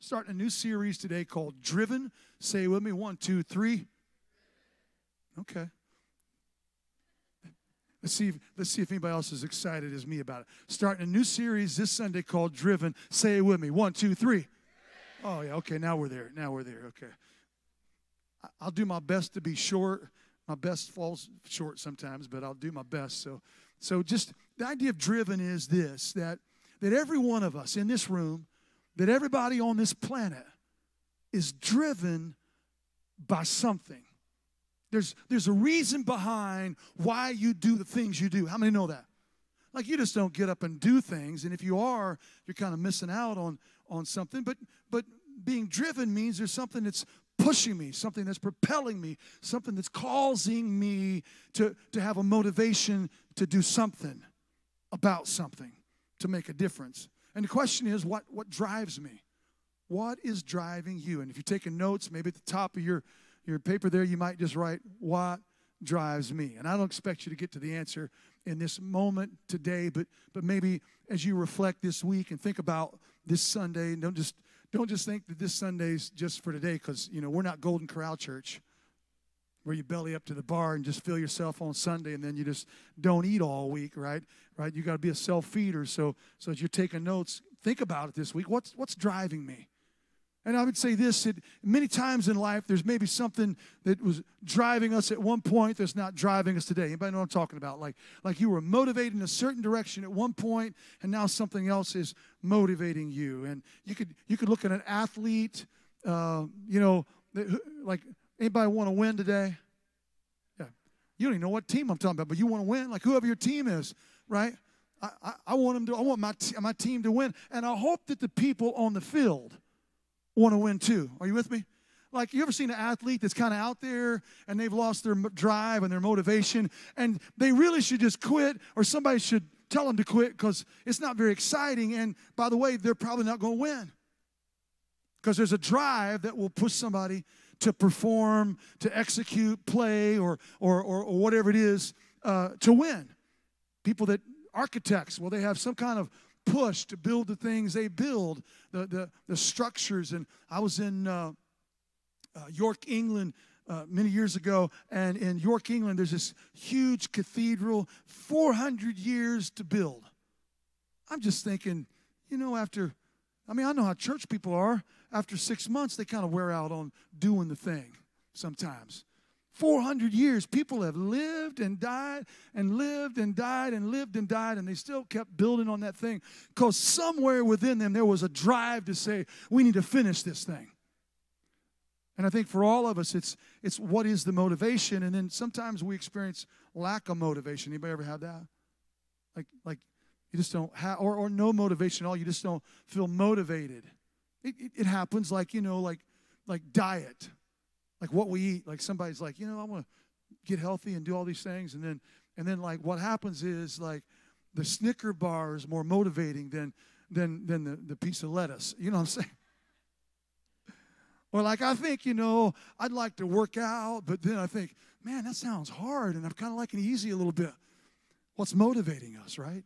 starting a new series today called Driven. Say with me one, two, three. Okay. Let's see, if, let's see if anybody else is excited as me about it. Starting a new series this Sunday called Driven. Say it with me. One, two, three. Oh, yeah. Okay. Now we're there. Now we're there. Okay. I'll do my best to be short. My best falls short sometimes, but I'll do my best. So, so just the idea of driven is this that, that every one of us in this room, that everybody on this planet is driven by something. There's, there's a reason behind why you do the things you do. How many know that? Like you just don't get up and do things, and if you are, you're kind of missing out on, on something. But but being driven means there's something that's pushing me, something that's propelling me, something that's causing me to, to have a motivation to do something about something, to make a difference. And the question is, what, what drives me? What is driving you? And if you're taking notes, maybe at the top of your your paper there, you might just write, What drives me? And I don't expect you to get to the answer in this moment today, but, but maybe as you reflect this week and think about this Sunday, don't just, don't just think that this Sunday's just for today, because, you know, we're not Golden Corral Church where you belly up to the bar and just fill yourself on Sunday and then you just don't eat all week, right? Right? You got to be a self-feeder. So, so as you're taking notes, think about it this week. What's, what's driving me? And I would say this that many times in life, there's maybe something that was driving us at one point that's not driving us today. Anybody know what I'm talking about? Like, like you were motivated in a certain direction at one point, and now something else is motivating you. And you could you could look at an athlete, uh, you know, like anybody want to win today? Yeah, you don't even know what team I'm talking about, but you want to win, like whoever your team is, right? I, I, I want them to. I want my t- my team to win, and I hope that the people on the field want to win too. Are you with me? Like, you ever seen an athlete that's kind of out there and they've lost their drive and their motivation and they really should just quit or somebody should tell them to quit because it's not very exciting. And by the way, they're probably not going to win because there's a drive that will push somebody to perform, to execute, play, or, or, or, or whatever it is uh, to win. People that, architects, well, they have some kind of push to build the things they build, the, the, the structures. And I was in uh, uh, York, England. Uh, many years ago, and in York, England, there's this huge cathedral, 400 years to build. I'm just thinking, you know, after, I mean, I know how church people are. After six months, they kind of wear out on doing the thing sometimes. 400 years, people have lived and died and lived and died and lived and died, and they still kept building on that thing because somewhere within them there was a drive to say, we need to finish this thing. And I think for all of us, it's, it's what is the motivation? And then sometimes we experience lack of motivation. Anybody ever have that? Like, like you just don't have, or, or no motivation at all. You just don't feel motivated. It, it, it happens like, you know, like, like diet like what we eat. Like somebody's like, you know, I want to get healthy and do all these things, and then and then like what happens is like the Snicker bar is more motivating than than than the, the piece of lettuce. You know what I'm saying? Or like I think, you know, I'd like to work out, but then I think, man, that sounds hard, and I'm kind of liking easy a little bit. What's motivating us, right?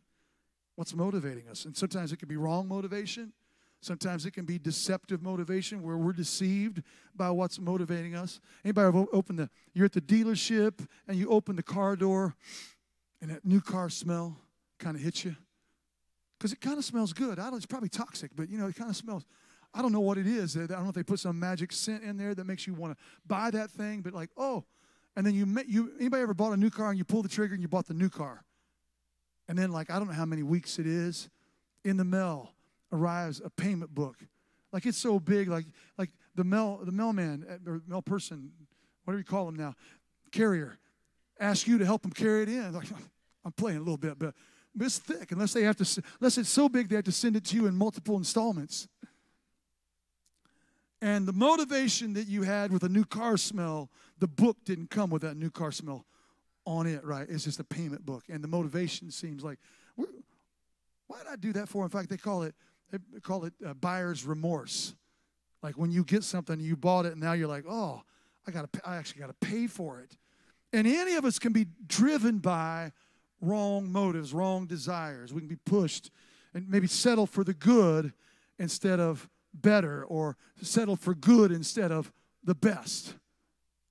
What's motivating us? And sometimes it can be wrong motivation. Sometimes it can be deceptive motivation where we're deceived by what's motivating us. Anybody ever open the, you're at the dealership and you open the car door and that new car smell kind of hits you? Because it kind of smells good. I don't, it's probably toxic, but you know, it kind of smells. I don't know what it is. I don't know if they put some magic scent in there that makes you want to buy that thing, but like, oh, and then you, met, you, anybody ever bought a new car and you pull the trigger and you bought the new car? And then, like, I don't know how many weeks it is in the mail arrives a payment book. Like it's so big, like like the mail the mailman uh, or mail person, whatever you call them now, carrier, ask you to help them carry it in. Like I'm playing a little bit, but, but it's thick. Unless they have to, unless it's so big they have to send it to you in multiple installments. And the motivation that you had with a new car smell, the book didn't come with that new car smell on it, right? It's just a payment book. And the motivation seems like, why did I do that for? In fact, they call it they call it uh, buyer's remorse. Like when you get something, you bought it, and now you're like, oh, I got to, I actually got to pay for it. And any of us can be driven by wrong motives, wrong desires. We can be pushed and maybe settle for the good instead of better or settle for good instead of the best.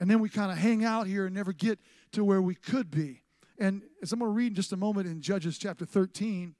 And then we kind of hang out here and never get to where we could be. And as I'm going to read in just a moment in Judges chapter 13,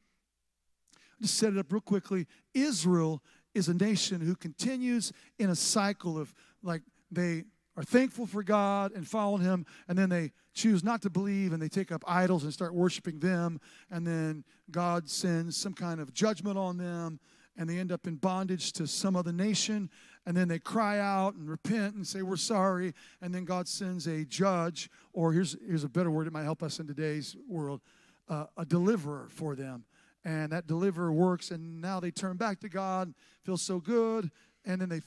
just set it up real quickly. Israel is a nation who continues in a cycle of like they are thankful for God and follow Him, and then they choose not to believe and they take up idols and start worshiping them, and then God sends some kind of judgment on them, and they end up in bondage to some other nation, and then they cry out and repent and say, We're sorry, and then God sends a judge, or here's, here's a better word that might help us in today's world uh, a deliverer for them. And that deliverer works, and now they turn back to God, feel so good, and then they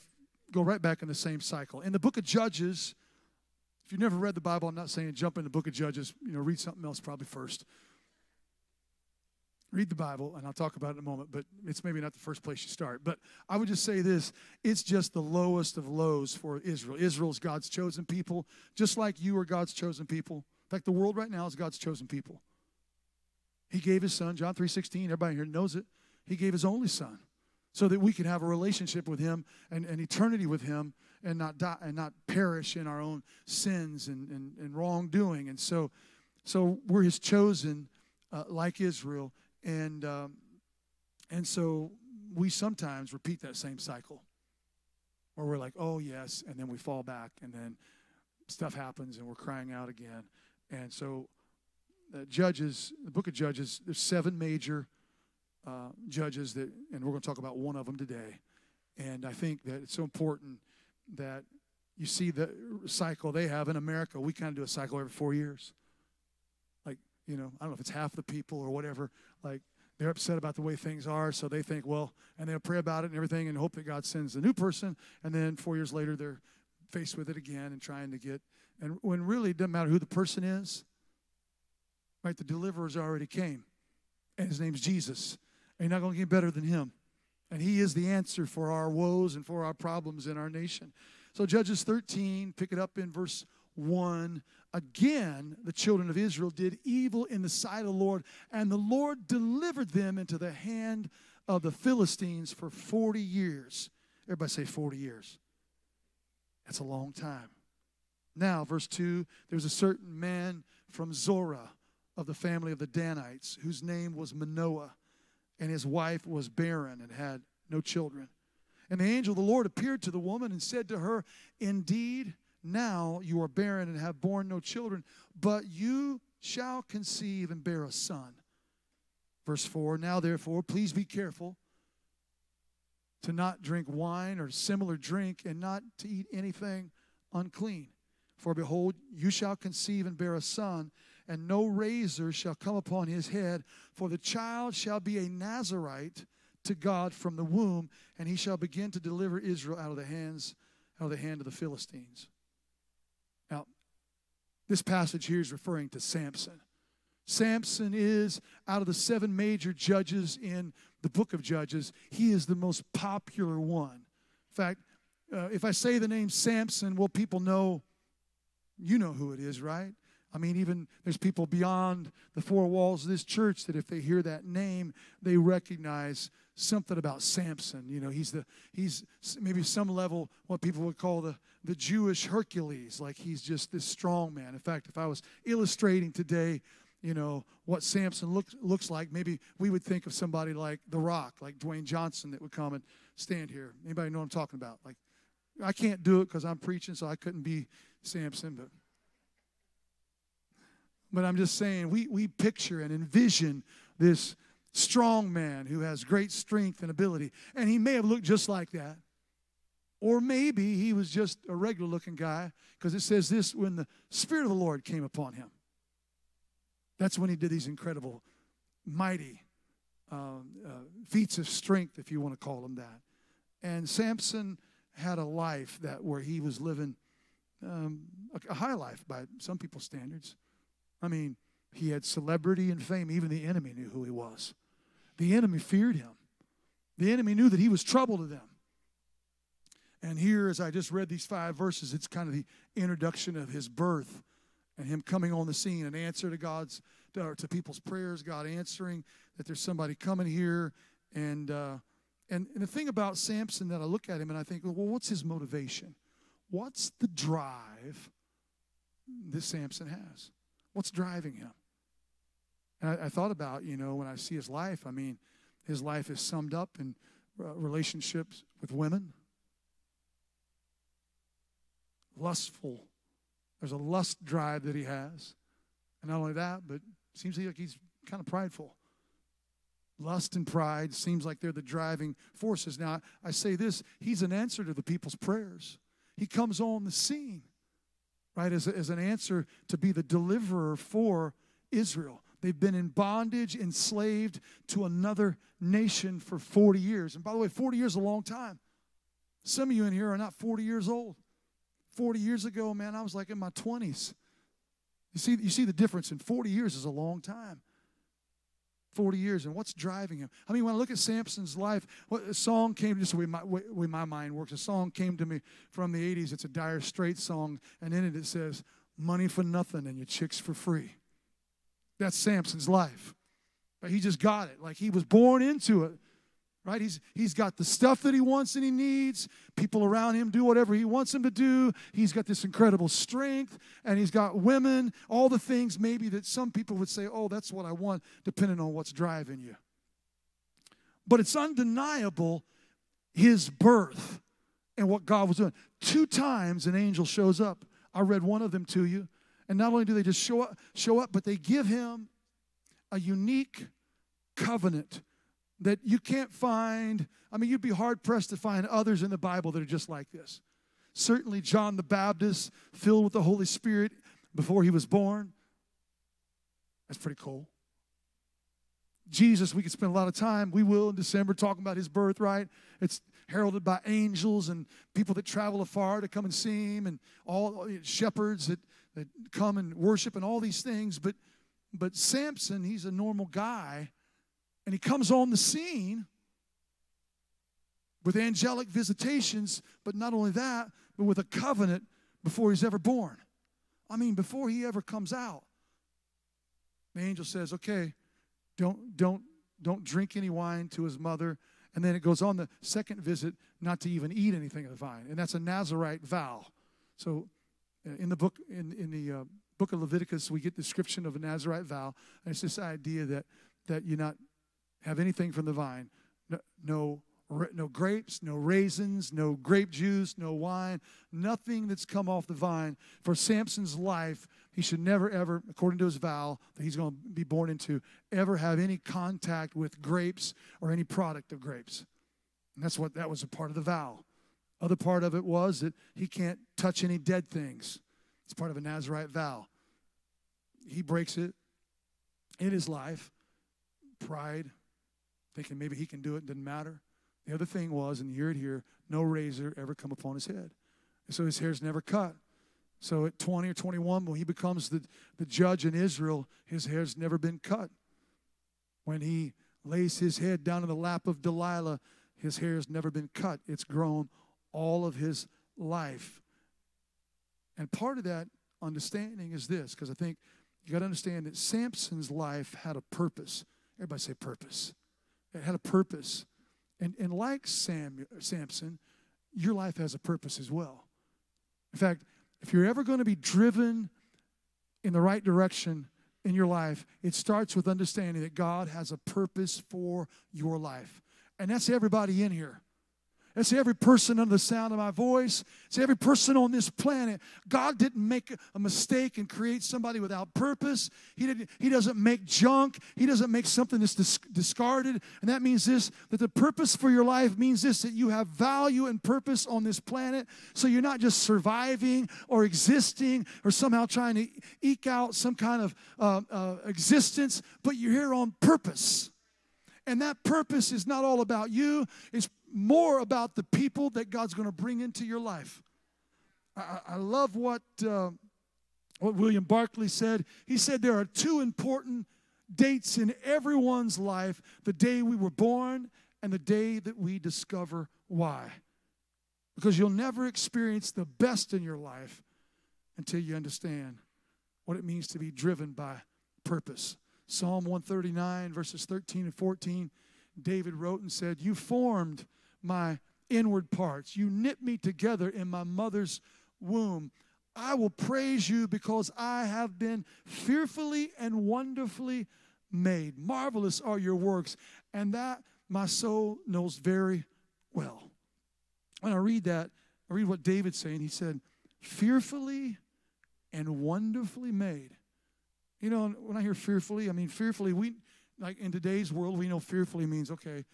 go right back in the same cycle. In the book of Judges, if you've never read the Bible, I'm not saying jump in the book of Judges, you know, read something else probably first. Read the Bible, and I'll talk about it in a moment, but it's maybe not the first place you start. But I would just say this it's just the lowest of lows for Israel. Israel is God's chosen people, just like you are God's chosen people. In fact, the world right now is God's chosen people. He gave his son, John 3:16, everybody here knows it. He gave his only son so that we could have a relationship with him and, and eternity with him and not die and not perish in our own sins and, and, and wrongdoing. And so, so we're his chosen, uh, like Israel. And, um, and so we sometimes repeat that same cycle where we're like, oh, yes, and then we fall back, and then stuff happens, and we're crying out again. And so, uh, Judges, the book of Judges, there's seven major uh, judges that, and we're going to talk about one of them today. And I think that it's so important that you see the cycle they have in America. We kind of do a cycle every four years. You know, I don't know if it's half the people or whatever. Like, they're upset about the way things are, so they think, well, and they'll pray about it and everything and hope that God sends a new person. And then four years later, they're faced with it again and trying to get, and when really it doesn't matter who the person is, right? The deliverer's already came, and his name's Jesus. And you're not going to get better than him. And he is the answer for our woes and for our problems in our nation. So, Judges 13, pick it up in verse 1. Again, the children of Israel did evil in the sight of the Lord, and the Lord delivered them into the hand of the Philistines for 40 years. Everybody say 40 years. That's a long time. Now, verse 2 there's a certain man from Zorah of the family of the Danites whose name was Manoah and his wife was barren and had no children. And the angel of the Lord appeared to the woman and said to her, Indeed, now you are barren and have borne no children, but you shall conceive and bear a son. Verse 4 Now therefore, please be careful to not drink wine or similar drink and not to eat anything unclean. For behold, you shall conceive and bear a son and no razor shall come upon his head, for the child shall be a Nazarite to God from the womb, and he shall begin to deliver Israel out of the hands out of the hand of the Philistines. This passage here is referring to Samson. Samson is out of the seven major judges in the book of Judges, he is the most popular one. In fact, uh, if I say the name Samson, well, people know, you know who it is, right? I mean, even there's people beyond the four walls of this church that if they hear that name, they recognize something about Samson. You know, he's the he's maybe some level what people would call the the Jewish Hercules. Like he's just this strong man. In fact, if I was illustrating today, you know what Samson looks looks like, maybe we would think of somebody like The Rock, like Dwayne Johnson, that would come and stand here. Anybody know what I'm talking about? Like, I can't do it because I'm preaching, so I couldn't be Samson, but but I'm just saying, we, we picture and envision this strong man who has great strength and ability. And he may have looked just like that. Or maybe he was just a regular looking guy, because it says this when the Spirit of the Lord came upon him. That's when he did these incredible, mighty um, uh, feats of strength, if you want to call them that. And Samson had a life that where he was living um, a, a high life by some people's standards. I mean, he had celebrity and fame. Even the enemy knew who he was. The enemy feared him. The enemy knew that he was trouble to them. And here, as I just read these five verses, it's kind of the introduction of his birth and him coming on the scene, an answer to God's to, to people's prayers, God answering that there's somebody coming here, and uh, And, and the thing about Samson that I look at him and I think, well, what's his motivation? What's the drive that Samson has? What's driving him? And I, I, thought about, you know, when I see his life, I mean, his life is summed up in uh, relationships with women, lustful. There's a lust drive that he has. And not only that, but seems like he's kind of prideful. Lust and pride seems like they're the driving forces. Now, I say this he's an answer to the people's prayers. He comes on the scene, right, as, a, as an answer to be the deliverer for Israel. They've been in bondage, enslaved to another nation for 40 years. And by the way, 40 years is a long time. Some of you in here are not 40 years old. 40 years ago, man, I was like in my 20s. You see, you see the difference, in 40 years is a long time. 40 years and what's driving him? I mean when i look at samson's life what a song came just the way my, way my mind works. A song came to me from the 80s it's a dire straits song and in it it says money for nothing and your chicks for free. That's samson's life. But he just got it. Like he was born into it right? He's, he's got the stuff that he wants and he needs. People around him do whatever he wants them to do. He's got this incredible strength and he's got women, all the things maybe that some people would say, oh, that's what I want, depending on what's driving you. But it's undeniable his birth and what God was doing. Two times an angel shows up. I read one of them to you. And not only do they just show up, show up, but they give him a unique covenant that you can't find. I mean, you'd be hard pressed to find others in the Bible that are just like this. Certainly, John the Baptist, filled with the Holy Spirit before he was born. That's pretty cool. Jesus, we could spend a lot of time, we will in December, talking about his birth, right? It's heralded by angels and people that travel afar to come and see him, and all shepherds that, that come and worship, and all these things. But, but Samson, he's a normal guy and he comes on the scene with angelic visitations, but not only that, but with a covenant before he's ever born. I mean, before he ever comes out. The angel says, okay, don't, don't, don't drink any wine to his mother. And then it goes on the second visit not to even eat anything of the vine. And that's a Nazarite vow. So uh, in the book, in, in the uh, book of Leviticus, we get the description of a Nazarite vow. And it's this idea that, that you're not have anything from the vine. No, no, no grapes, no raisins, no grape juice, no wine, nothing that's come off the vine. For Samson's life, he should never, ever, according to his vow that he's going to be born into, ever have any contact with grapes or any product of grapes. And that's what that was a part of the vow. Other part of it was that he can't touch any dead things. It's part of a Nazarite vow. He breaks it in his life. Pride, thinking maybe he can do it, didn't matter. The other thing was, and you hear it here, no razor ever come upon his head. And so his hair's never cut. So at 20 or 21, when he becomes the, the judge in Israel, his hair's never been cut. When he lays his head down in the lap of Delilah, his hair has never been cut. It's grown all of his life. And part of that understanding is this, because I think you got to understand that Samson's life had a purpose. Everybody say purpose. It had a purpose. And, and like Sam, Samson, your life has a purpose as well. In fact, if you're ever going to be driven in the right direction in your life, it starts with understanding that God has a purpose for your life. And that's everybody in here. It's every person under the sound of my voice. It's every person on this planet. God didn't make a mistake and create somebody without purpose. He, didn't, he doesn't make junk. He doesn't make something that's dis- discarded. And that means this that the purpose for your life means this that you have value and purpose on this planet. So you're not just surviving or existing or somehow trying to eke out some kind of uh, uh, existence, but you're here on purpose. And that purpose is not all about you, it's more about the people that God's going to bring into your life. I, I love what, uh, what William Barclay said. He said there are two important dates in everyone's life the day we were born and the day that we discover why. Because you'll never experience the best in your life until you understand what it means to be driven by purpose. Psalm 139, verses 13 and 14 David wrote and said, You formed my inward parts. You knit me together in my mother's womb. I will praise you because I have been fearfully and wonderfully made. Marvelous are your works, and that my soul knows very well. When I read that, I read what David's saying. He said, fearfully and wonderfully made. You know, when I hear fearfully, I mean fearfully, we like in today's world, we know fearfully means okay,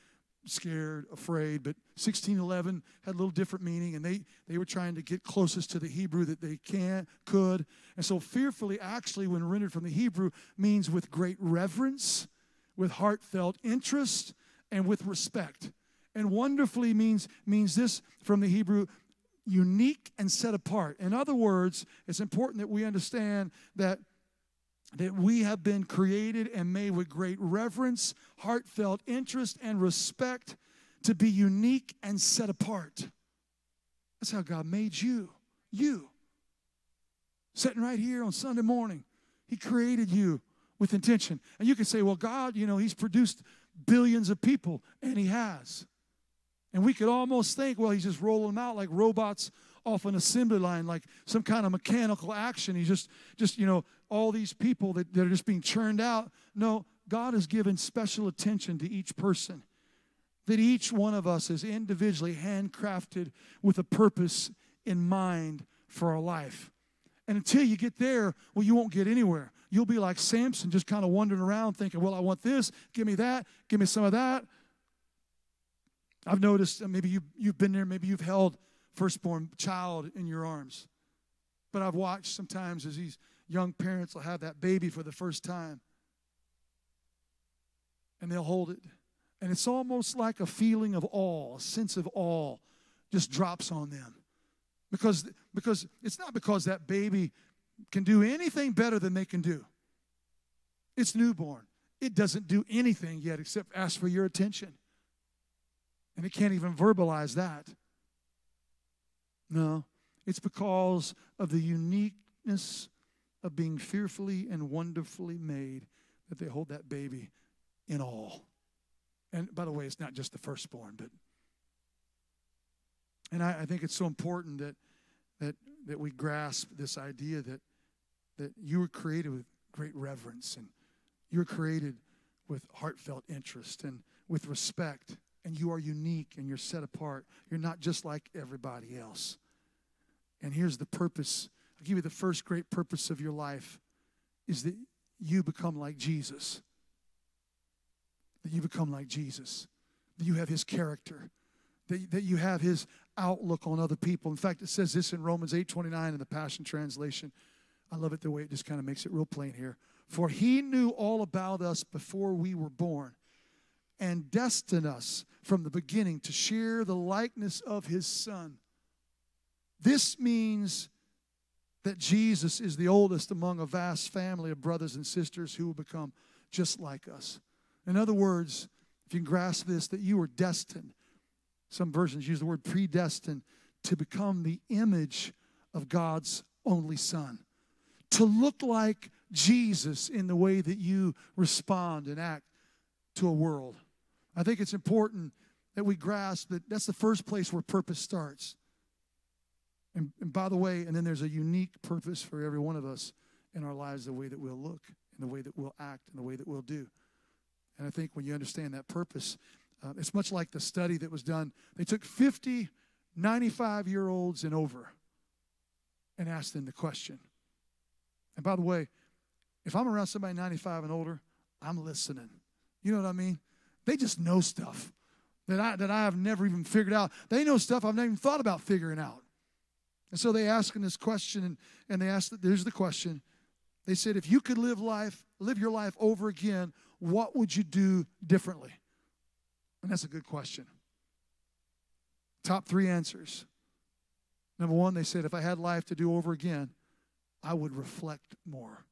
scared, afraid, but 1611 had a little different meaning, and they, they were trying to get closest to the Hebrew that they can, could. And so fearfully, actually, when rendered from the Hebrew, means with great reverence, with heartfelt interest, and with respect. And wonderfully means, means this from the Hebrew, unique and set apart. In other words, it's important that we understand that that we have been created and made with great reverence, heartfelt interest, and respect to be unique and set apart. That's how God made you. You. Sitting right here on Sunday morning, He created you with intention. And you can say, well, God, you know, He's produced billions of people, and He has. And we could almost think, well, He's just rolling them out like robots off an assembly line, like some kind of mechanical action. He's just, just you know, all these people that, that are just being churned out. No, God has given special attention to each person. That each one of us is individually handcrafted with a purpose in mind for our life. And until you get there, well, you won't get anywhere. You'll be like Samson, just kind of wandering around thinking, well, I want this, give me that, give me some of that. I've noticed, maybe you, you've been there, maybe you've held firstborn child in your arms. But I've watched sometimes as these young parents will have that baby for the first time and they'll hold it. And it's almost like a feeling of awe, a sense of awe just drops on them. Because, because it's not because that baby can do anything better than they can do. It's newborn. It doesn't do anything yet except ask for your attention. And it can't even verbalize that. No, it's because of the uniqueness of being fearfully and wonderfully made that they hold that baby in awe. And by the way, it's not just the firstborn, but and I, I think it's so important that that that we grasp this idea that that you were created with great reverence and you were created with heartfelt interest and with respect and you are unique and you're set apart. You're not just like everybody else. And here's the purpose I'll give you the first great purpose of your life is that you become like Jesus. That you become like Jesus. That you have his character. That, that you have his outlook on other people. In fact, it says this in Romans 8 29 in the Passion Translation. I love it the way it just kind of makes it real plain here. For he knew all about us before we were born and destined us from the beginning to share the likeness of his son. This means that Jesus is the oldest among a vast family of brothers and sisters who will become just like us. In other words, if you can grasp this, that you are destined, some versions use the word predestined, to become the image of God's only Son, to look like Jesus in the way that you respond and act to a world. I think it's important that we grasp that that's the first place where purpose starts. And, and by the way, and then there's a unique purpose for every one of us in our lives the way that we'll look, and the way that we'll act, and the way that we'll do. And I think when you understand that purpose, uh, it's much like the study that was done. They took 50 95 year olds and over and asked them the question. And by the way, if I'm around somebody 95 and older, I'm listening. You know what I mean? They just know stuff that I, that I have never even figured out. They know stuff I've never even thought about figuring out. And so they asked him this question, and, and they asked, there's the question. They said, if you could live life, live your life over again, what would you do differently? And that's a good question. Top three answers. Number one, they said, if I had life to do over again, I would reflect more.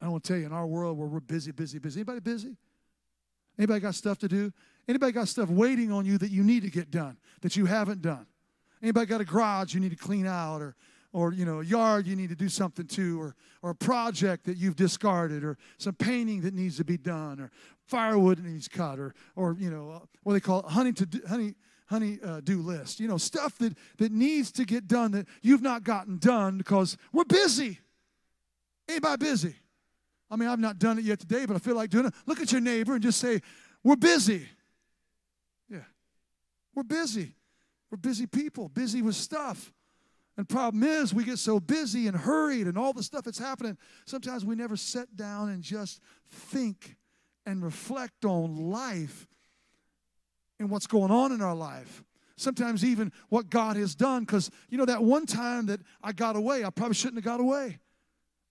I want to tell you, in our world where we're busy, busy, busy. Anybody busy? Anybody got stuff to do? Anybody got stuff waiting on you that you need to get done, that you haven't done? Anybody got a garage you need to clean out or or you know a yard you need to do something to or or a project that you've discarded or some painting that needs to be done or firewood that needs cut or or you know uh, what they call it, honey to do, honey honey uh, do list. You know stuff that that needs to get done that you've not gotten done because we're busy. Anybody busy? I mean i've not done it yet today but i feel like doing it. Look at your neighbor and just say we're busy. Yeah. We're busy we're busy people busy with stuff and problem is, we get so busy and hurried and all the stuff that's happening, sometimes we never sit down and just think and reflect on life and what's going on in our life. Sometimes even what God has done, because you know, that one time that I got away, I probably shouldn't have got away.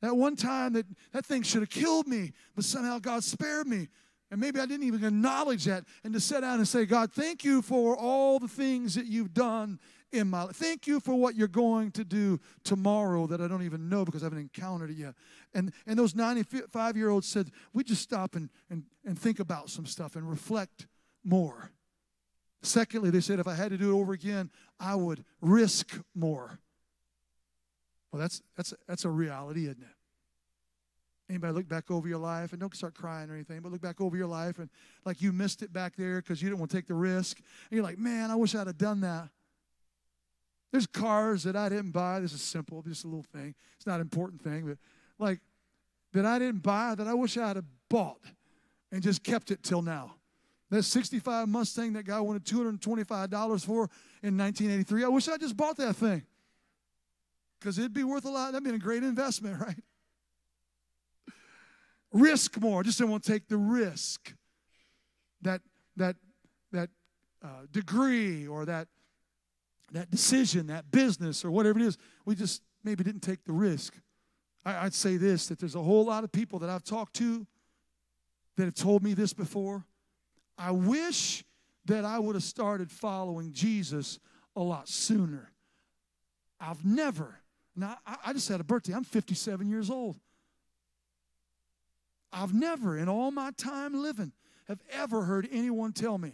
That one time that that thing should have killed me, but somehow God spared me. And maybe I didn't even acknowledge that. And to sit down and say, God, thank you for all the things that you've done in my life. Thank you for what you're going to do tomorrow that I don't even know because I haven't encountered it yet. And, and those 95 year olds said, we just stop and, and, and think about some stuff and reflect more. Secondly, they said, if I had to do it over again, I would risk more. Well, that's, that's, that's a reality, isn't it? Anybody look back over your life and don't start crying or anything, but look back over your life and like you missed it back there because you didn't want to take the risk. And you're like, man, I wish I'd have done that. There's cars that I didn't buy. This is simple, just a little thing. It's not an important thing, but like that I didn't buy that I wish I had bought and just kept it till now. That 65 Mustang that guy wanted $225 for in 1983. I wish I just bought that thing. Because it'd be worth a lot. That'd be a great investment, right? Risk more. Just don't want to take the risk. That that that uh, degree or that that decision, that business, or whatever it is, we just maybe didn't take the risk. I, would say this that there's a whole lot of people that I've talked to that have told me this before. I wish that I would have started following Jesus a lot sooner. I've never, now I just had a birthday, I'm 57 years old. I've never, in all my time living, have ever heard anyone tell me,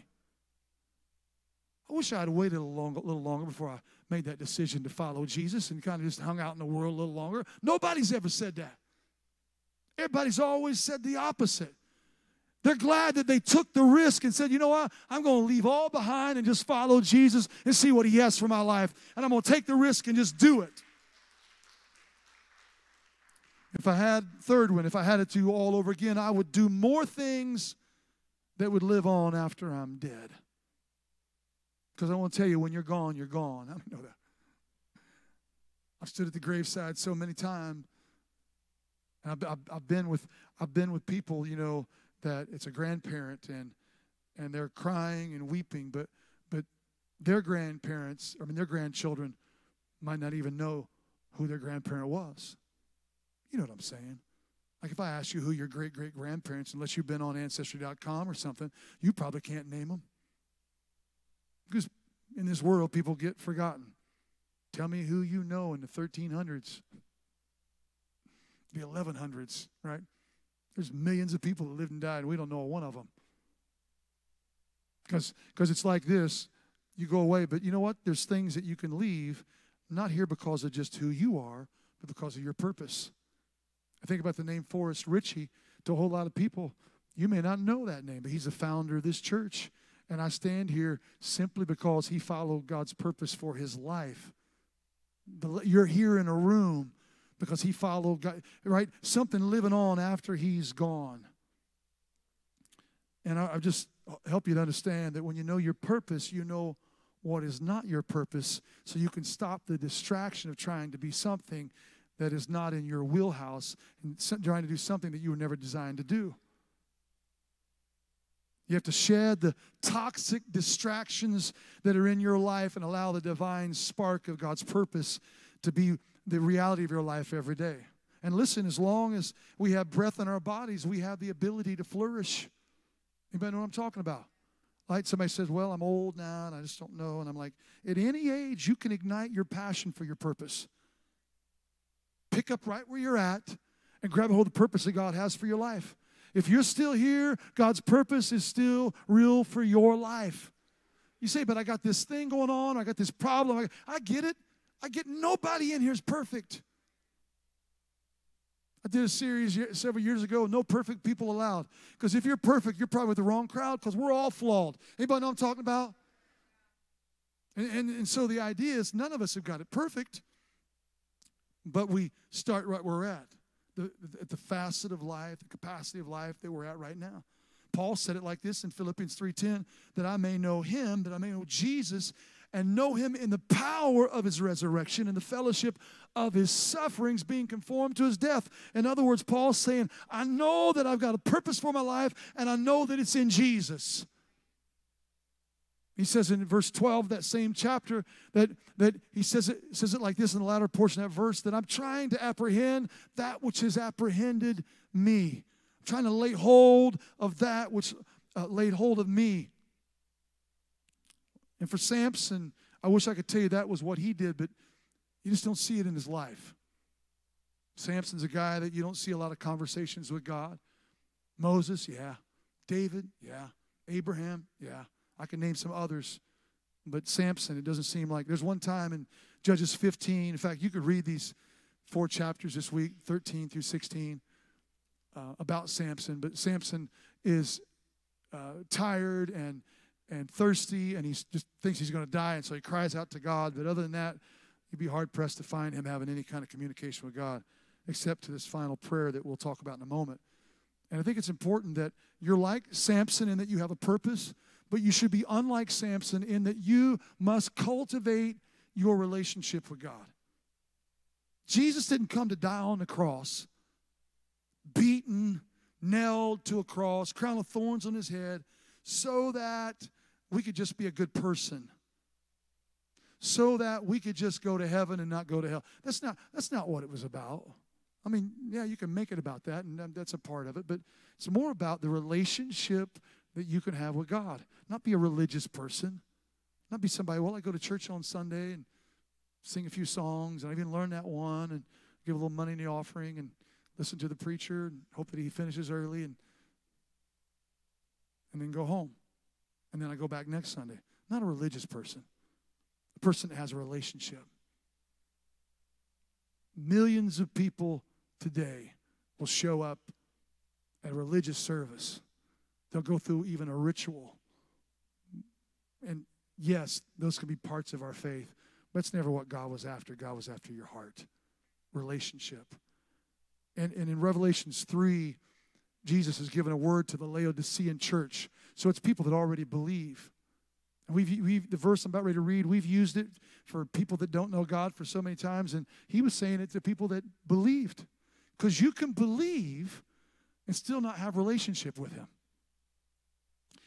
I wish I had waited a little, little longer before I made that decision to follow Jesus and kind of just hung out in the world a little longer. Nobody's ever said that. Everybody's always said the opposite. They're glad that they took the risk and said, you know what? I'm going to leave all behind and just follow Jesus and see what he has for my life. And I'm going to take the risk and just do it. If I had, third one, if I had it to all over again, I would do more things that would live on after I'm dead. Because I want to tell you, when you're gone, you're gone. I know that. I've stood at the graveside so many times. And I've, I've, I've, been with I've been with people, you know, that it's a grandparent and and they're crying and weeping, but but their grandparents, I mean their grandchildren, might not even know who their grandparent was. You know what I'm saying? Like if I ask you who your great great grandparents, unless you've been on Ancestry.com or something, you probably can't name them. Because in this world, people get forgotten. Tell me who you know in the 1300s, the 1100s, right? There's millions of people that lived and died, and we don't know one of them. Because it's like this you go away, but you know what? There's things that you can leave, not here because of just who you are, but because of your purpose. I think about the name Forrest Ritchie to a whole lot of people. You may not know that name, but he's the founder of this church. And I stand here simply because he followed God's purpose for his life. You're here in a room because he followed God, right? Something living on after he's gone. And I, I just help you to understand that when you know your purpose, you know what is not your purpose, so you can stop the distraction of trying to be something that is not in your wheelhouse and trying to do something that you were never designed to do. You have to shed the toxic distractions that are in your life and allow the divine spark of God's purpose to be the reality of your life every day. And listen, as long as we have breath in our bodies, we have the ability to flourish. Anybody know what I'm talking about? Like somebody says, Well, I'm old now and I just don't know. And I'm like, At any age, you can ignite your passion for your purpose. Pick up right where you're at and grab hold of the purpose that God has for your life. If you're still here, God's purpose is still real for your life. You say, but I got this thing going on, I got this problem. I, I get it. I get nobody in here is perfect. I did a series several years ago, No Perfect People Allowed. Because if you're perfect, you're probably with the wrong crowd because we're all flawed. Anybody know I'm talking about? And, and, and so the idea is none of us have got it perfect, but we start right where we're at. The, the, the facet of life, the capacity of life that we're at right now. Paul said it like this in Philippians 3:10 that I may know him, that I may know Jesus and know him in the power of his resurrection and the fellowship of his sufferings, being conformed to his death. In other words, Paul's saying, I know that I've got a purpose for my life, and I know that it's in Jesus. He says in verse 12, that same chapter, that, that he says it, says it like this in the latter portion of that verse that I'm trying to apprehend that which has apprehended me. I'm trying to lay hold of that which uh, laid hold of me. And for Samson, I wish I could tell you that was what he did, but you just don't see it in his life. Samson's a guy that you don't see a lot of conversations with God. Moses, yeah. David, yeah. Abraham, yeah. I can name some others. But Samson, it doesn't seem like. There's one time in Judges 15. In fact, you could read these four chapters this week, 13 through 16, uh, about Samson. But Samson is uh, tired and and thirsty, and he just thinks he's going to die, and so he cries out to God. But other than that, you'd be hard pressed to find him having any kind of communication with God, except to this final prayer that we'll talk about in a moment. And I think it's important that you're like Samson in that you have a purpose, but you should be unlike Samson in that you must cultivate your relationship with God. Jesus didn't come to die on the cross, beaten, nailed to a cross, crown of thorns on his head, so that we could just be a good person. So that we could just go to heaven and not go to hell. That's not that's not what it was about. I mean yeah you can make it about that and that's a part of it but it's more about the relationship that you can have with god not be a religious person not be somebody well i go to church on sunday and sing a few songs and i even learn that one and give a little money in the offering and listen to the preacher and hope that he finishes early and and then go home and then I go back next Sunday. Not a religious person, a person that has a relationship. Millions of people today will show up at a religious service. They'll go through even a ritual. And yes, those can be parts of our faith, but it's never what God was after. God was after your heart, relationship. And, and in Revelations 3, Jesus has given a word to the Laodicean church. So it's people that already believe. And we've, we've the verse I'm about ready to read, we've used it for people that don't know God for so many times. And he was saying it to people that believed. Because you can believe and still not have relationship with him.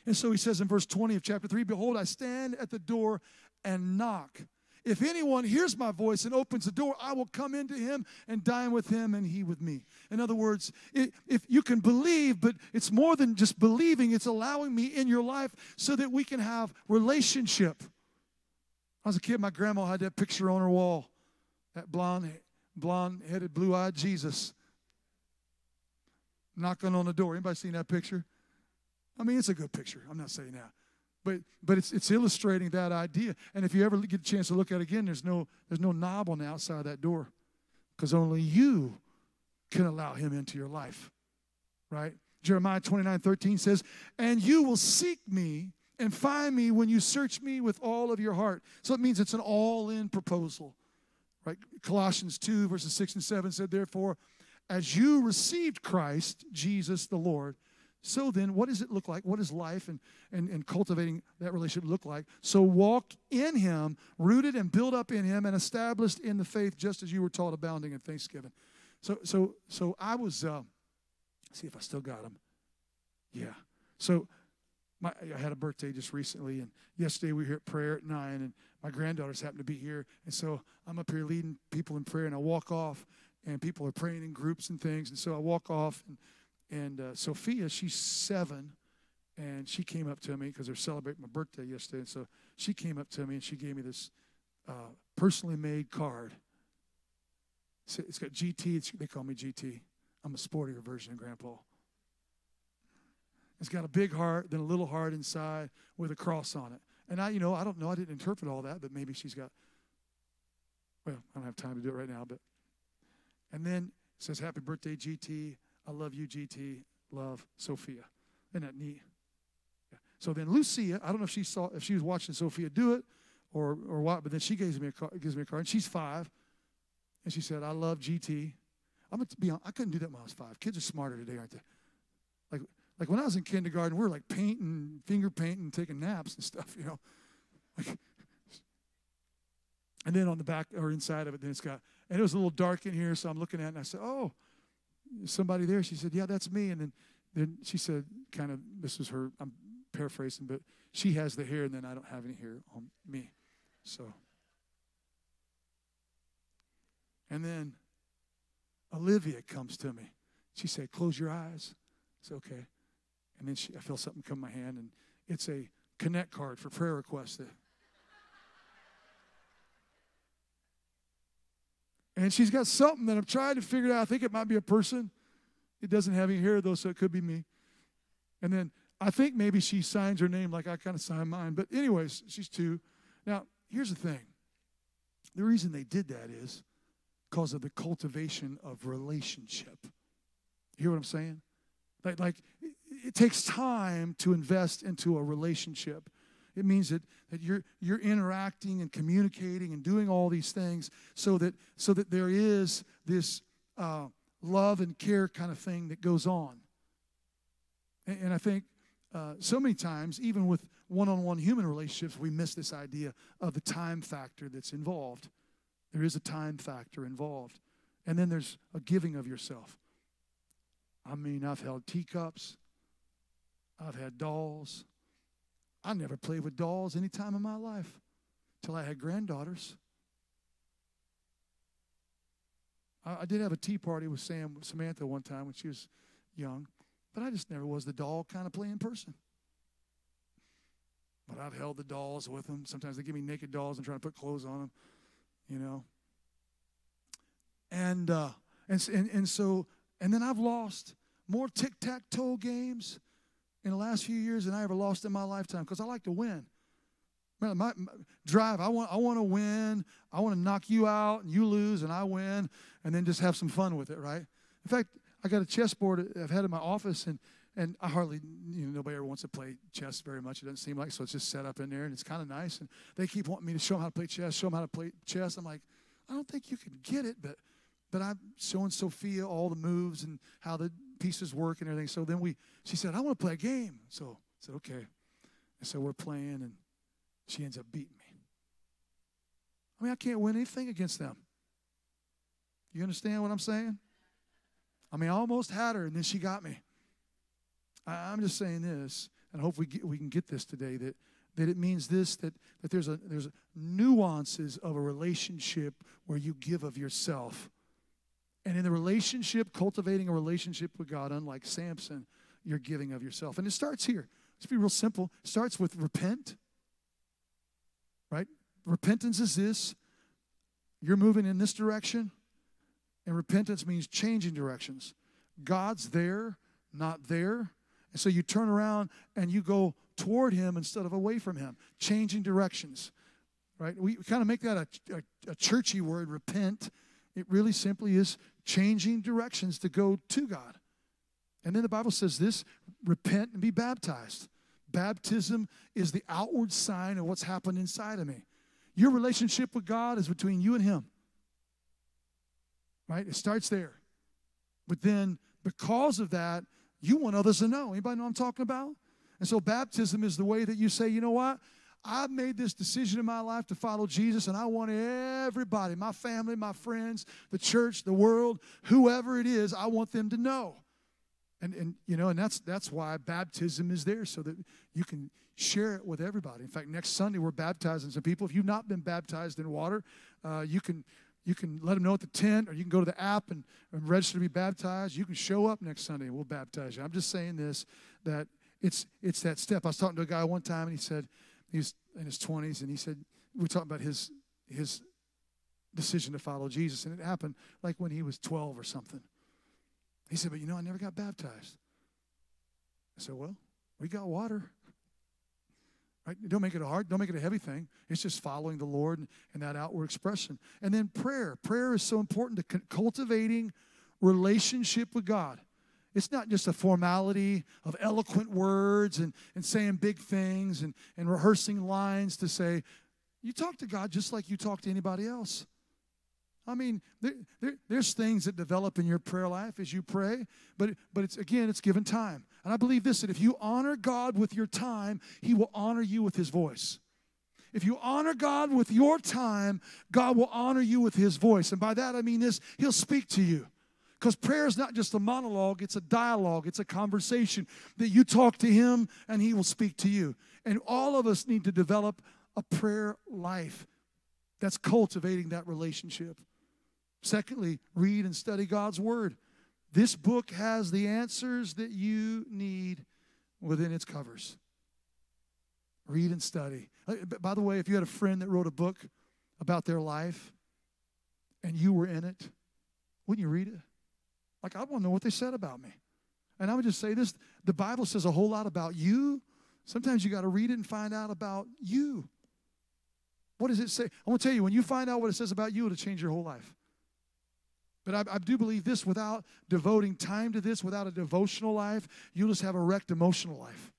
And so he says in verse 20 of chapter 3 Behold, I stand at the door and knock. If anyone hears my voice and opens the door, I will come into him and dine with him and he with me. In other words, if you can believe, but it's more than just believing, it's allowing me in your life so that we can have relationship. I was a kid, my grandma had that picture on her wall, that blonde, blonde headed, blue eyed Jesus knocking on the door. Anybody seen that picture? I mean, it's a good picture. I'm not saying that. But, but it's, it's illustrating that idea. And if you ever get a chance to look at it again, there's no, there's no knob on the outside of that door because only you can allow him into your life, right? Jeremiah 29 13 says, And you will seek me and find me when you search me with all of your heart. So it means it's an all in proposal, right? Colossians 2, verses 6 and 7 said, Therefore, as you received Christ, Jesus the Lord, so then, what does it look like? What does life and, and, and cultivating that relationship look like? So walk in Him, rooted and built up in Him, and established in the faith, just as you were taught, abounding in thanksgiving. So, so, so I was. Uh, see if I still got them. Yeah. So, my, I had a birthday just recently, and yesterday we were here at prayer at nine, and my granddaughters happened to be here, and so I'm up here leading people in prayer, and I walk off, and people are praying in groups and things, and so I walk off and and uh, Sophia, she's seven, and she came up to me because they're celebrating my birthday yesterday. And so she came up to me and she gave me this uh, personally made card. It's got GT. It's, they call me GT. I'm a sportier version of Grandpa. It's got a big heart, then a little heart inside with a cross on it. And I, you know, I don't know. I didn't interpret all that, but maybe she's got Well, I don't have time to do it right now, but. And then it says, Happy birthday, GT. I love you, GT. Love, Sophia. Isn't that neat? Yeah. So then Lucia, I don't know if she saw if she was watching Sophia do it or or what, but then she gives me a car, gives me a card, and she's five, and she said, "I love GT." I'm gonna be honest, I couldn't do that when I was five. Kids are smarter today, aren't they? Like like when I was in kindergarten, we were like painting, finger painting, taking naps and stuff, you know. Like, and then on the back or inside of it, then it's got, and it was a little dark in here, so I'm looking at it and I said, "Oh, somebody there?" She said, "Yeah, that's me." And then then she said, kind of, this is her. I'm paraphrasing, but she has the hair, and then I don't have any hair on me, so. And then Olivia comes to me. She said, "Close your eyes." It's okay. And then she, I feel something come in my hand, and it's a connect card for prayer requests. That, and she's got something that I'm trying to figure out. I think it might be a person. It doesn't have any hair, though, so it could be me. And then I think maybe she signs her name like I kind of sign mine. But, anyways, she's two. Now, here's the thing the reason they did that is because of the cultivation of relationship. You hear what I'm saying? Like, like it takes time to invest into a relationship. It means that, that you're, you're interacting and communicating and doing all these things so that, so that there is this uh, love and care kind of thing that goes on. And, and I think uh, so many times, even with one on one human relationships, we miss this idea of the time factor that's involved. There is a time factor involved. And then there's a giving of yourself. I mean, I've held teacups, I've had dolls. I never played with dolls any time in my life till I had granddaughters. I, I did have a tea party with Sam Samantha one time when she was young, but I just never was the doll kind of playing person. But I've held the dolls with them. Sometimes they give me naked dolls and try to put clothes on them, you know. And uh, and and, and so and then I've lost more tic tac toe games in the last few years than I ever lost in my lifetime because I like to win. My, my, drive, I want, I want to win. I want to knock you out and you lose and I win and then just have some fun with it, right? In fact, I got a chessboard I've had in my office and, and I hardly, you know, nobody ever wants to play chess very much. It doesn't seem like, so it's just set up in there and it's kind of nice. And they keep wanting me to show them how to play chess, show them how to play chess. I'm like, I don't think you can get it, but but I'm showing Sophia all the moves and how the pieces work and everything. So then we, she said, I want to play a game. So I said, okay. And so we're playing, and she ends up beating me. I mean, I can't win anything against them. You understand what I'm saying? I mean, I almost had her, and then she got me. I, am just saying this, and I hope we, get, we can get this today that, that it means this that, that there's, a, there's nuances of a relationship where you give of yourself and in the relationship, cultivating a relationship with God, unlike Samson, you're giving of yourself. And it starts here. Let's be real simple. It starts with repent. Right? Repentance is this. You're moving in this direction. And repentance means changing directions. God's there, not there. And so you turn around and you go toward him instead of away from him, changing directions. Right? We kind of make that a, a, a churchy word, repent. It really simply is changing directions to go to God. And then the Bible says this repent and be baptized. Baptism is the outward sign of what's happened inside of me. Your relationship with God is between you and Him. Right? It starts there. But then, because of that, you want others to know. Anybody know I'm talking about? And so, baptism is the way that you say, you know what? I've made this decision in my life to follow Jesus, and I want everybody, my family, my friends, the church, the world, whoever it is, I want them to know. And, and you know, and that's that's why baptism is there, so that you can share it with everybody. In fact, next Sunday we're baptizing some people. If you've not been baptized in water, uh, you can you can let them know at the tent, or you can go to the app and, and register to be baptized. You can show up next Sunday, and we'll baptize you. I'm just saying this that it's it's that step. I was talking to a guy one time, and he said, he was in his 20s, and he said, we were talking about his, his decision to follow Jesus, and it happened like when he was 12 or something. He said, but you know, I never got baptized. I said, well, we got water. Right? Don't make it a hard, don't make it a heavy thing. It's just following the Lord and, and that outward expression. And then prayer. Prayer is so important to cultivating relationship with God. It's not just a formality of eloquent words and, and saying big things and, and rehearsing lines to say, you talk to God just like you talk to anybody else. I mean, there, there, there's things that develop in your prayer life as you pray, but, but it's again, it's given time. And I believe this that if you honor God with your time, He will honor you with His voice. If you honor God with your time, God will honor you with His voice. And by that I mean this He'll speak to you. Because prayer is not just a monologue, it's a dialogue, it's a conversation that you talk to Him and He will speak to you. And all of us need to develop a prayer life that's cultivating that relationship. Secondly, read and study God's Word. This book has the answers that you need within its covers. Read and study. Uh, by the way, if you had a friend that wrote a book about their life and you were in it, wouldn't you read it? Like, I want to know what they said about me. And I would just say this the Bible says a whole lot about you. Sometimes you got to read it and find out about you. What does it say? I want to tell you, when you find out what it says about you, it'll change your whole life. But I, I, do believe this without devoting time to this, without a devotional life, you'll just have a wrecked emotional life.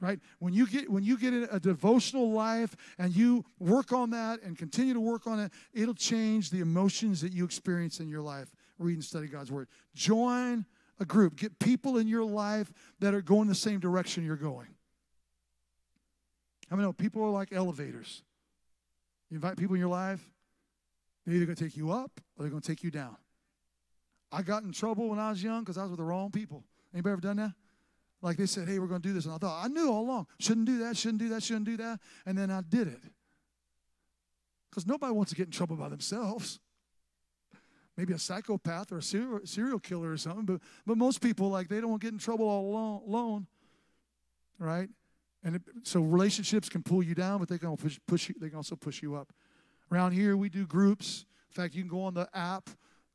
Right? When you get when you get in a devotional life and you work on that and continue to work on it, it'll change the emotions that you experience in your life read and study God's Word. Join a group. Get people in your life that are going the same direction you're going. I mean, know people are like elevators. You invite people in your life, they're either going to take you up or they're going to take you down. I got in trouble when I was young because I was with the wrong people. Anybody ever done that? Like they said, hey, we're going to do this. And I thought, I knew all along, shouldn't do that, shouldn't do that, shouldn't do that. And then I did it. Because nobody wants to get in trouble by themselves maybe a psychopath or a serial, killer or something, but, but most people, like, they don't get in trouble all alone, alone right? And it, so relationships can pull you down, but they can, push, push you, they can also push you up. Around here, we do groups. In fact, you can go on the app,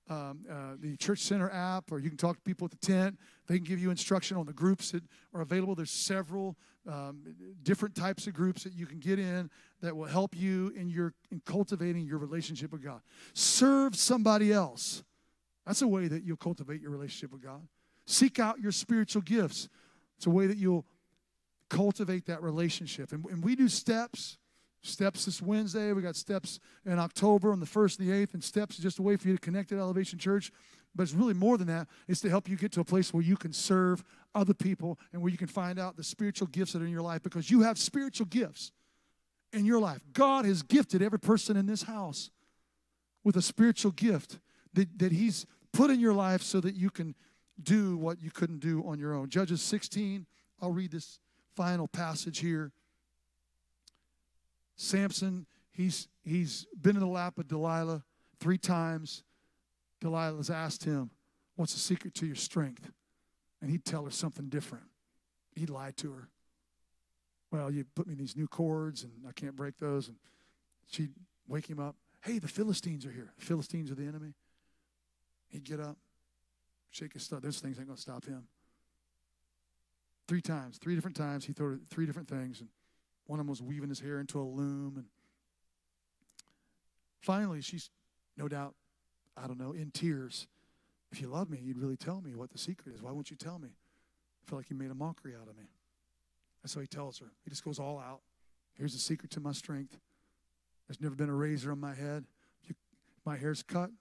um, uh, the Church Center app, or you can talk to people at the tent. They can give you instruction on the groups that are available. There's several um, different types of groups that you can get in that will help you in your in cultivating your relationship with God. Serve somebody else. That's a way that you'll cultivate your relationship with God. Seek out your spiritual gifts. It's a way that you'll cultivate that relationship. And, and we do steps. Steps this Wednesday. We got steps in October on the 1st and the 8th, and steps is just a way for you to connect at Elevation Church. But it's really more than that. It's to help you get to a place where you can serve other people and where you can find out the spiritual gifts that are in your life because you have spiritual gifts in your life. God has gifted every person in this house with a spiritual gift that, that He's put in your life so that you can do what you couldn't do on your own. Judges 16, I'll read this final passage here. Samson, he's, he's been in the lap of Delilah three times. Delilah's asked him, What's the secret to your strength? And he'd tell her something different. He'd lie to her. Well, you put me in these new cords and I can't break those. And she'd wake him up. Hey, the Philistines are here. The Philistines are the enemy. He'd get up, shake his stuff. Those things ain't going to stop him. Three times, three different times, he threw three different things. And one of them was weaving his hair into a loom. And finally, she's no doubt I don't know, in tears. If you love me, you'd really tell me what the secret is. Why won't you tell me? I feel like you made a mockery out of me. And so he tells her. He just goes all out. Here's the secret to my strength. There's never been a razor on my head. If my hair's cut,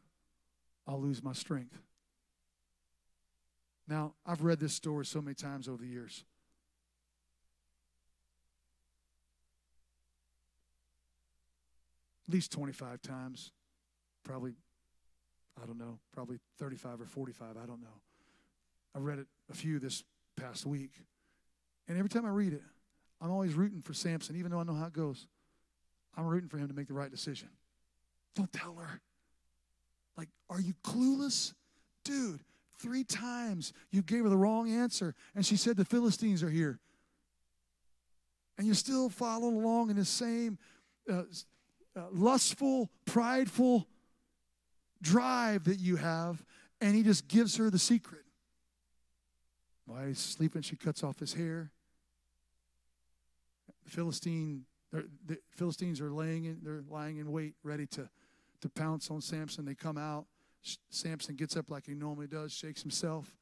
I'll lose my strength. Now, I've read this story so many times over the years. At least 25 times, probably I don't know, probably 35 or 45, I don't know. I read it a few this past week. And every time I read it, I'm always rooting for Samson, even though I know how it goes. I'm rooting for him to make the right decision. Don't tell her. Like, are you clueless? Dude, three times you gave her the wrong answer, and she said the Philistines are here. And you're still following along in the same uh, uh, lustful, prideful drive that you have, and he just gives her the secret. While he's sleeping, she cuts off his hair. the Philistine, the Philistines are laying in, they're lying in wait, ready to, to pounce on Samson. They come out. Samson gets up like he normally does, shakes himself.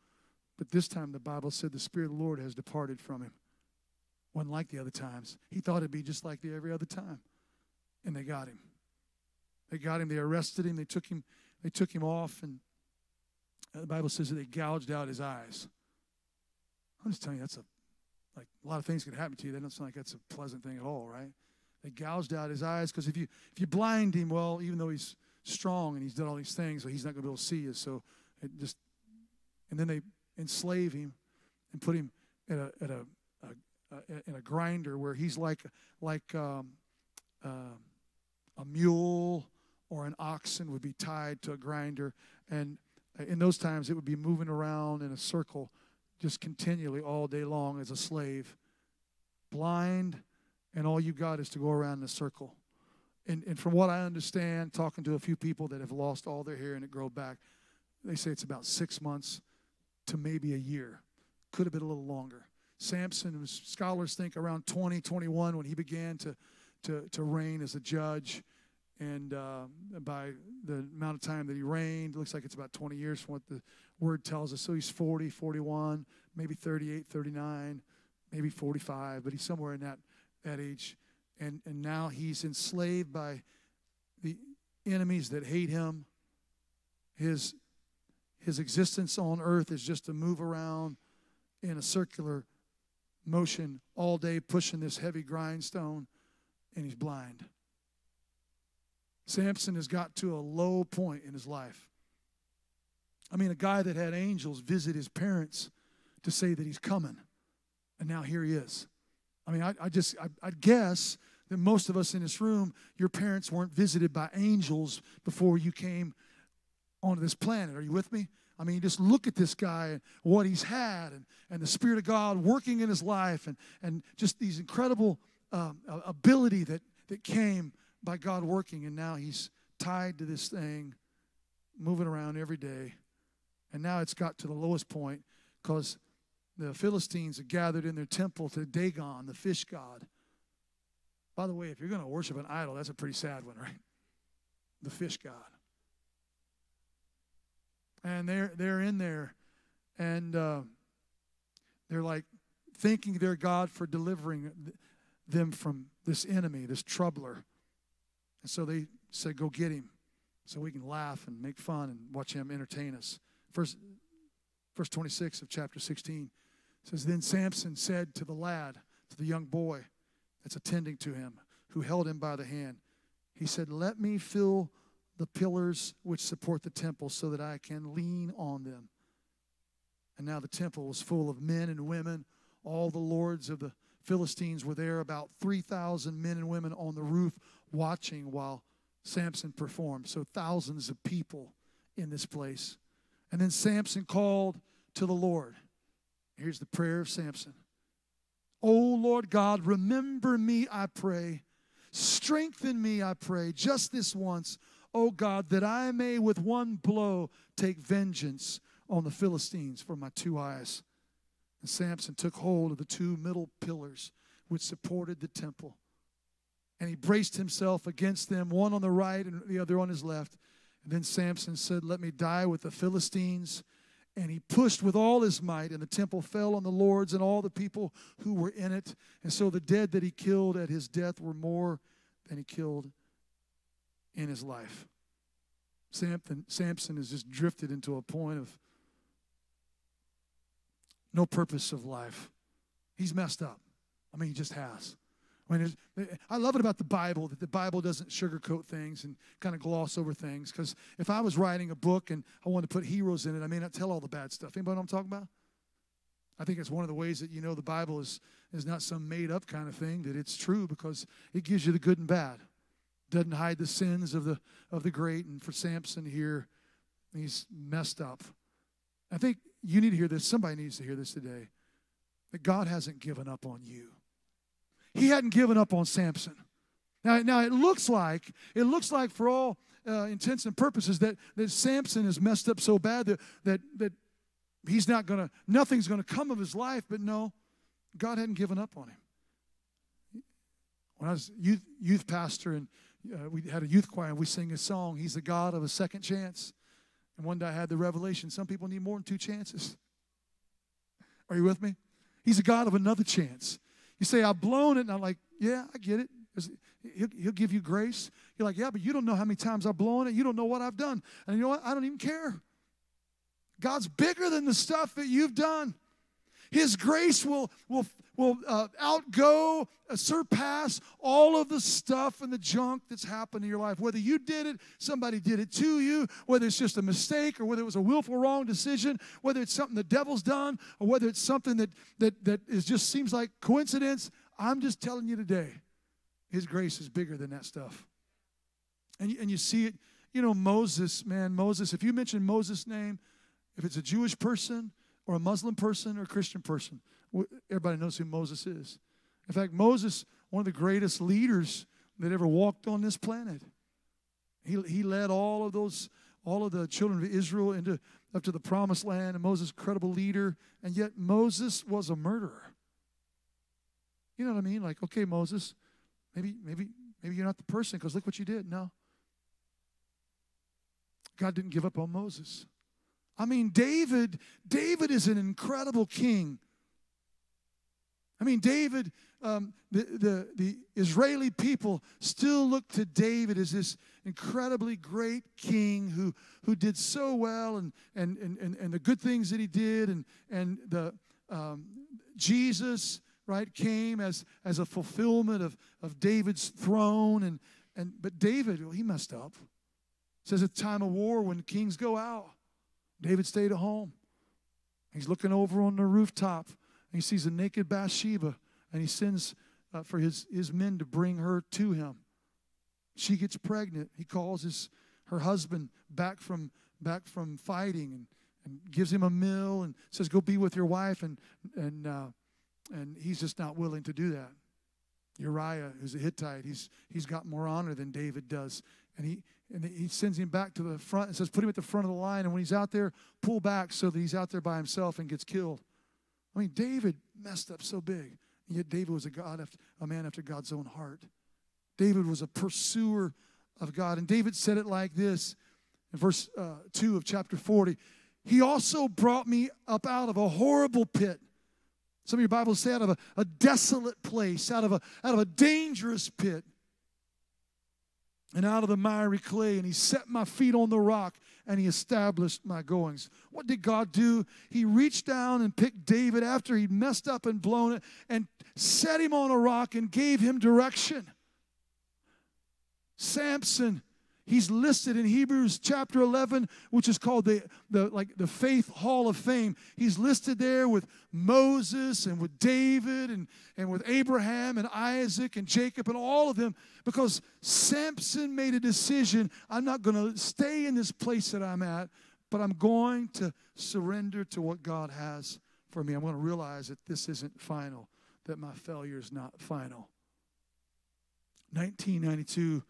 But this time the Bible said the Spirit of the Lord has departed from him. Wasn't like the other times. He thought it'd be just like the every other time. And they got him. They got him, they arrested him, they took him, they took him off, and the Bible says that they gouged out his eyes. I'm just telling you, that's a like a lot of things can happen to you. That doesn't sound like that's a pleasant thing at all, right? They gouged out his eyes because if you if you blind him, well, even though he's strong and he's done all these things, well, he's not going to be able to see you. So it just and then they enslave him and put him at a at a, a, a in a grinder where he's like like um, uh, a mule or an oxen would be tied to a grinder, and uh, in those times it would be moving around in a circle just continually all day long as a slave, blind, and all you got is to go around in a circle. And, and from what I understand, talking to a few people that have lost all their hair and it grow back, they say it's about six months to maybe a year. Could have been a little longer. Samson, scholars think around 20, 21 when he began to, to, to reign as a judge. And uh, by the amount of time that he reigned, it looks like it's about 20 years from what the word tells us. So he's 40, 41, maybe 38, 39, maybe 45, but he's somewhere in that, that age. And, and now he's enslaved by the enemies that hate him. His, his existence on earth is just to move around in a circular motion all day, pushing this heavy grindstone, and he's blind. Samson has got to a low point in his life. I mean, a guy that had angels visit his parents to say that he's coming, and now here he is. I mean, I, I just, I, I guess that most of us in this room, your parents weren't visited by angels before you came onto this planet. Are you with me? I mean, just look at this guy and what he's had, and, and the Spirit of God working in his life, and, and just these incredible um, ability that, that came by God working, and now he's tied to this thing, moving around every day. And now it's got to the lowest point because the Philistines have gathered in their temple to Dagon, the fish god. By the way, if you're going to worship an idol, that's a pretty sad one, right? The fish god. And they're they're in there, and uh, they're like thanking their God for delivering them from this enemy, this troubler. And so they said, Go get him so we can laugh and make fun and watch him entertain us. First, verse 26 of chapter 16 says, Then Samson said to the lad, to the young boy that's attending to him, who held him by the hand, he said, Let me fill the pillars which support the temple so that I can lean on them. And now the temple was full of men and women. All the lords of the Philistines were there, about 3,000 men and women on the roof watching while Samson performed. So thousands of people in this place. And then Samson called to the Lord. Here's the prayer of Samson. Oh Lord God, remember me, I pray. Strengthen me, I pray, just this once, oh God, that I may with one blow take vengeance on the Philistines for my two eyes. And Samson took hold of the two middle pillars which supported the temple and he braced himself against them, one on the right and the other on his left. And then Samson said, Let me die with the Philistines. And he pushed with all his might, and the temple fell on the lords and all the people who were in it. And so the dead that he killed at his death were more than he killed in his life. Samson, Samson has just drifted into a point of no purpose of life. He's messed up. I mean, he just has. I, I love it about the Bible that the Bible doesn't sugarcoat things and kind of gloss over things. Because if I was writing a book and I wanted to put heroes in it, I may not tell all the bad stuff. Anybody know what I'm talking about? I think it's one of the ways that you know the Bible is, is not some made up kind of thing, that it's true because it gives you the good and bad. Doesn't hide the sins of the of the great. And for Samson here, he's messed up. I think you need to hear this. Somebody needs to hear this today. That God hasn't given up on you he hadn't given up on Samson. Now, now it looks like, it looks like for all uh, intents and purposes that, that Samson is messed up so bad that, that, that he's not going to, nothing's going to come of his life, but no, God hadn't given up on him. When I was youth youth pastor and uh, we had a youth choir and we sing a song, He's the God of a second chance. And one day I had the revelation some people need more than two chances. Are you with me? He's a God of another chance. You say, I've blown it. And I'm like, yeah, I get it. He'll, he'll give you grace. You're like, yeah, but you don't know how many times I've blown it. You don't know what I've done. And you know what? I don't even care. God's bigger than the stuff that you've done. His grace will, will, will uh, outgo, uh, surpass all of the stuff and the junk that's happened in your life. Whether you did it, somebody did it to you, whether it's just a mistake or whether it was a willful wrong decision, whether it's something the devil's done or whether it's something that, that, that is just seems like coincidence, I'm just telling you today, His grace is bigger than that stuff. And and you see it, you know, Moses, man, Moses, if you mention Moses' name, if it's a Jewish person, or a Muslim person or a Christian person. Everybody knows who Moses is. In fact, Moses, one of the greatest leaders that ever walked on this planet. He, he led all of those, all of the children of Israel into up to the promised land, and Moses, credible leader, and yet Moses was a murderer. You know what I mean? Like, okay, Moses, maybe, maybe, maybe you're not the person because look what you did. No. God didn't give up on Moses. I mean, David, David is an incredible king. I mean, David, um, the, the, the Israeli people still look to David as this incredibly great king who, who did so well and, and, and, and, the good things that he did. And, and the, um, Jesus, right, came as, as a fulfillment of, of David's throne. And, and, but David, well, he messed up. It says at time of war when kings go out, David stayed at home. He's looking over on the rooftop and he sees a naked Bathsheba and he sends uh, for his, his men to bring her to him. She gets pregnant. He calls his, her husband back from, back from fighting and, and gives him a meal and says, Go be with your wife. And, and, uh, and he's just not willing to do that. Uriah, who's a Hittite, he's, he's got more honor than David does. And he, and he sends him back to the front and says, Put him at the front of the line. And when he's out there, pull back so that he's out there by himself and gets killed. I mean, David messed up so big. And yet, David was a, God after, a man after God's own heart. David was a pursuer of God. And David said it like this in verse uh, 2 of chapter 40 He also brought me up out of a horrible pit. Some of your Bibles say out of a, a desolate place, out of a, out of a dangerous pit and out of the miry clay, and he set my feet on the rock, and he established my goings. What did God do? He reached down and picked David after he'd messed up and blown it, and set him on a rock and gave him direction. Samson He's listed in Hebrews chapter 11, which is called the, the, like the Faith Hall of Fame. He's listed there with Moses and with David and, and with Abraham and Isaac and Jacob and all of them because Samson made a decision I'm not going to stay in this place that I'm at, but I'm going to surrender to what God has for me. I'm going to realize that this isn't final, that my failure is not final. 1992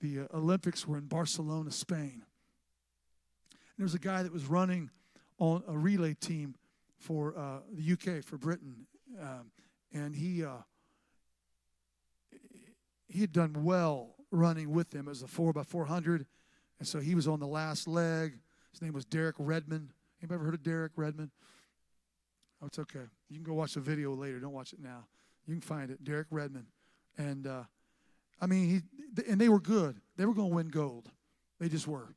the uh, Olympics were in Barcelona, Spain. And there was a guy that was running on a relay team for uh, the UK, for Britain. Um, and he, uh, he had done well running with them. It was a 4 by 400 And so he was on the last leg. His name was Derek Redmond. Anybody ever heard of Derek Redmond? Oh, it's okay. You can go watch the video later. Don't watch it now. You can find it. Derek Redmond. And uh, I mean, he, and they were good. They were going to win gold. They just were.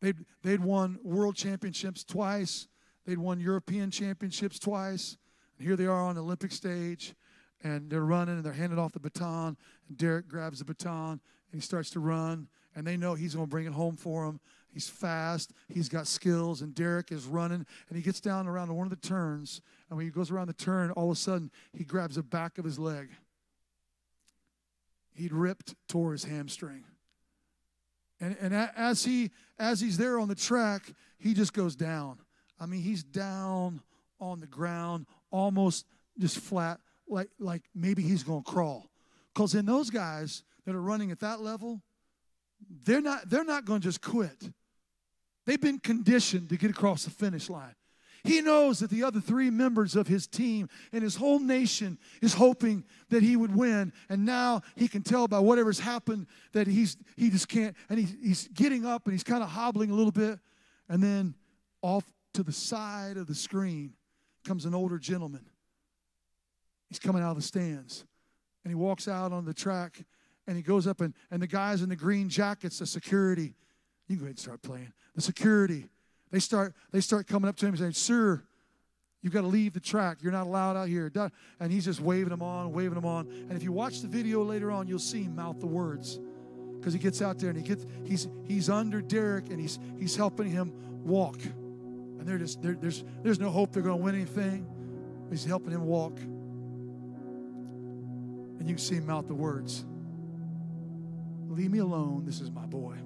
They'd, they'd won world championships twice. They'd won European championships twice. And here they are on the Olympic stage, and they're running, and they're handing off the baton. And Derek grabs the baton, and he starts to run. And they know he's going to bring it home for them. He's fast. He's got skills. And Derek is running. And he gets down around one of the turns. And when he goes around the turn, all of a sudden, he grabs the back of his leg he'd ripped, tore his hamstring. And, and as, he, as he's there on the track, he just goes down. I mean, he's down on the ground, almost just flat, like, like maybe he's going to crawl. Because in those guys that are running at that level, they're not, they're not going to just quit. They've been conditioned to get across the finish line. He knows that the other three members of his team and his whole nation is hoping that he would win. And now he can tell by whatever's happened that he's he just can't. And he, he's getting up and he's kind of hobbling a little bit. And then off to the side of the screen comes an older gentleman. He's coming out of the stands. And he walks out on the track and he goes up and, and the guys in the green jackets, the security, you can go ahead and start playing. The security, they start, they start coming up to him and saying, Sir, you've got to leave the track. You're not allowed out here. And he's just waving them on, waving them on. And if you watch the video later on, you'll see him mouth the words. Because he gets out there and he gets he's he's under Derek and he's he's helping him walk. And they're just they're, there's there's no hope they're going to win anything. He's helping him walk. And you can see him mouth the words. Leave me alone. This is my boy.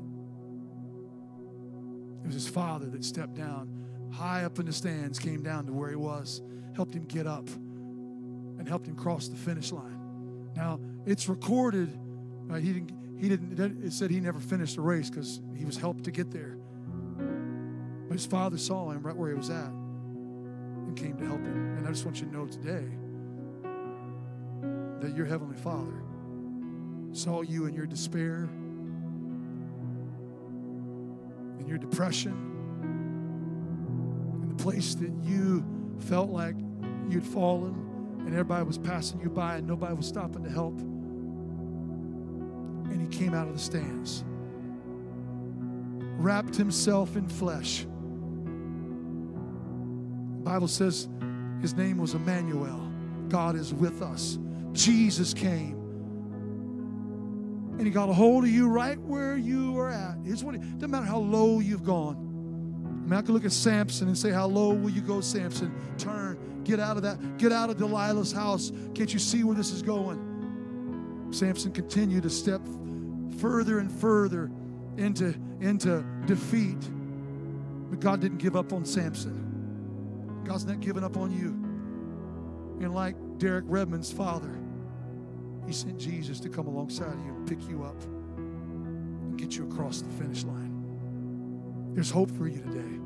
It was his father that stepped down high up in the stands, came down to where he was, helped him get up, and helped him cross the finish line. Now it's recorded. Right, he didn't. He didn't. It said he never finished the race because he was helped to get there. But his father saw him right where he was at and came to help him. And I just want you to know today that your heavenly Father saw you in your despair your depression, in the place that you felt like you'd fallen and everybody was passing you by and nobody was stopping to help. And he came out of the stands, wrapped himself in flesh. The Bible says his name was Emmanuel. God is with us. Jesus came and he got a hold of you right where you are at. It doesn't matter how low you've gone. I mean, I can look at Samson and say, How low will you go, Samson? Turn, get out of that, get out of Delilah's house. Can't you see where this is going? Samson continued to step further and further into, into defeat. But God didn't give up on Samson. God's not giving up on you. And like Derek Redmond's father, he sent Jesus to come alongside you and pick you up and get you across the finish line. There's hope for you today.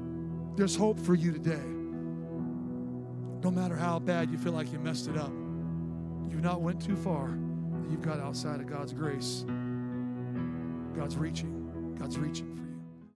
There's hope for you today. No matter how bad you feel like you messed it up, you've not went too far. You've got outside of God's grace. God's reaching. God's reaching.